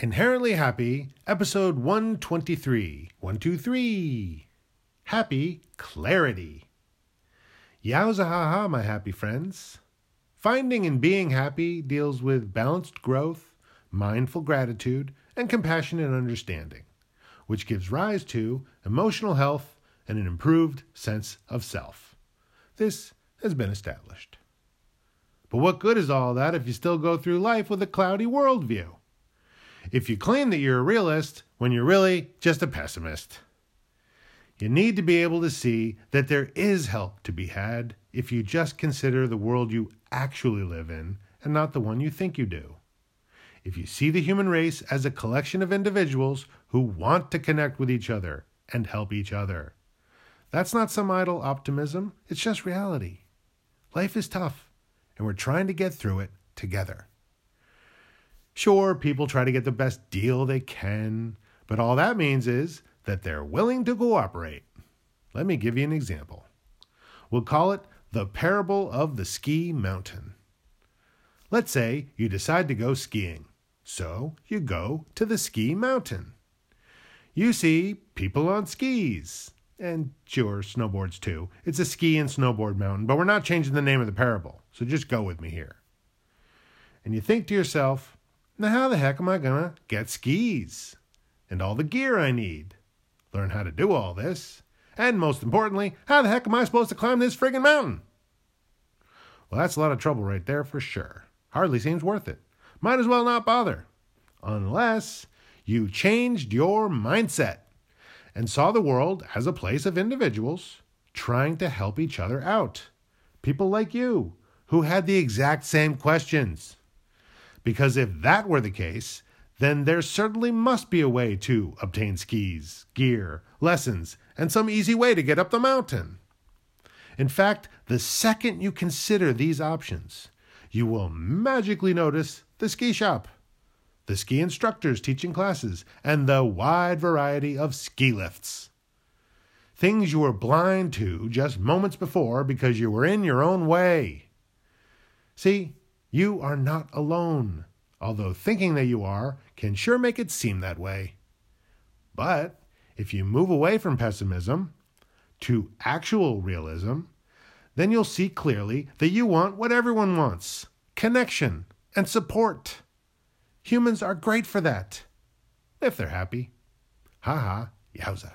Inherently Happy, episode 123. 123. Happy Clarity. Yowza ha ha, my happy friends. Finding and being happy deals with balanced growth, mindful gratitude, and compassionate understanding, which gives rise to emotional health and an improved sense of self. This has been established. But what good is all that if you still go through life with a cloudy worldview? If you claim that you're a realist when you're really just a pessimist. You need to be able to see that there is help to be had if you just consider the world you actually live in and not the one you think you do. If you see the human race as a collection of individuals who want to connect with each other and help each other. That's not some idle optimism, it's just reality. Life is tough, and we're trying to get through it together. Sure, people try to get the best deal they can, but all that means is that they're willing to cooperate. Let me give you an example. We'll call it the parable of the ski mountain. Let's say you decide to go skiing, so you go to the ski mountain. You see people on skis, and sure, snowboards too. It's a ski and snowboard mountain, but we're not changing the name of the parable, so just go with me here. And you think to yourself, now, how the heck am I gonna get skis? And all the gear I need? Learn how to do all this? And most importantly, how the heck am I supposed to climb this friggin' mountain? Well, that's a lot of trouble right there for sure. Hardly seems worth it. Might as well not bother. Unless you changed your mindset and saw the world as a place of individuals trying to help each other out. People like you who had the exact same questions. Because if that were the case, then there certainly must be a way to obtain skis, gear, lessons, and some easy way to get up the mountain. In fact, the second you consider these options, you will magically notice the ski shop, the ski instructors teaching classes, and the wide variety of ski lifts. Things you were blind to just moments before because you were in your own way. See, you are not alone, although thinking that you are can sure make it seem that way. But if you move away from pessimism to actual realism, then you'll see clearly that you want what everyone wants connection and support. Humans are great for that, if they're happy. Ha ha, yowza.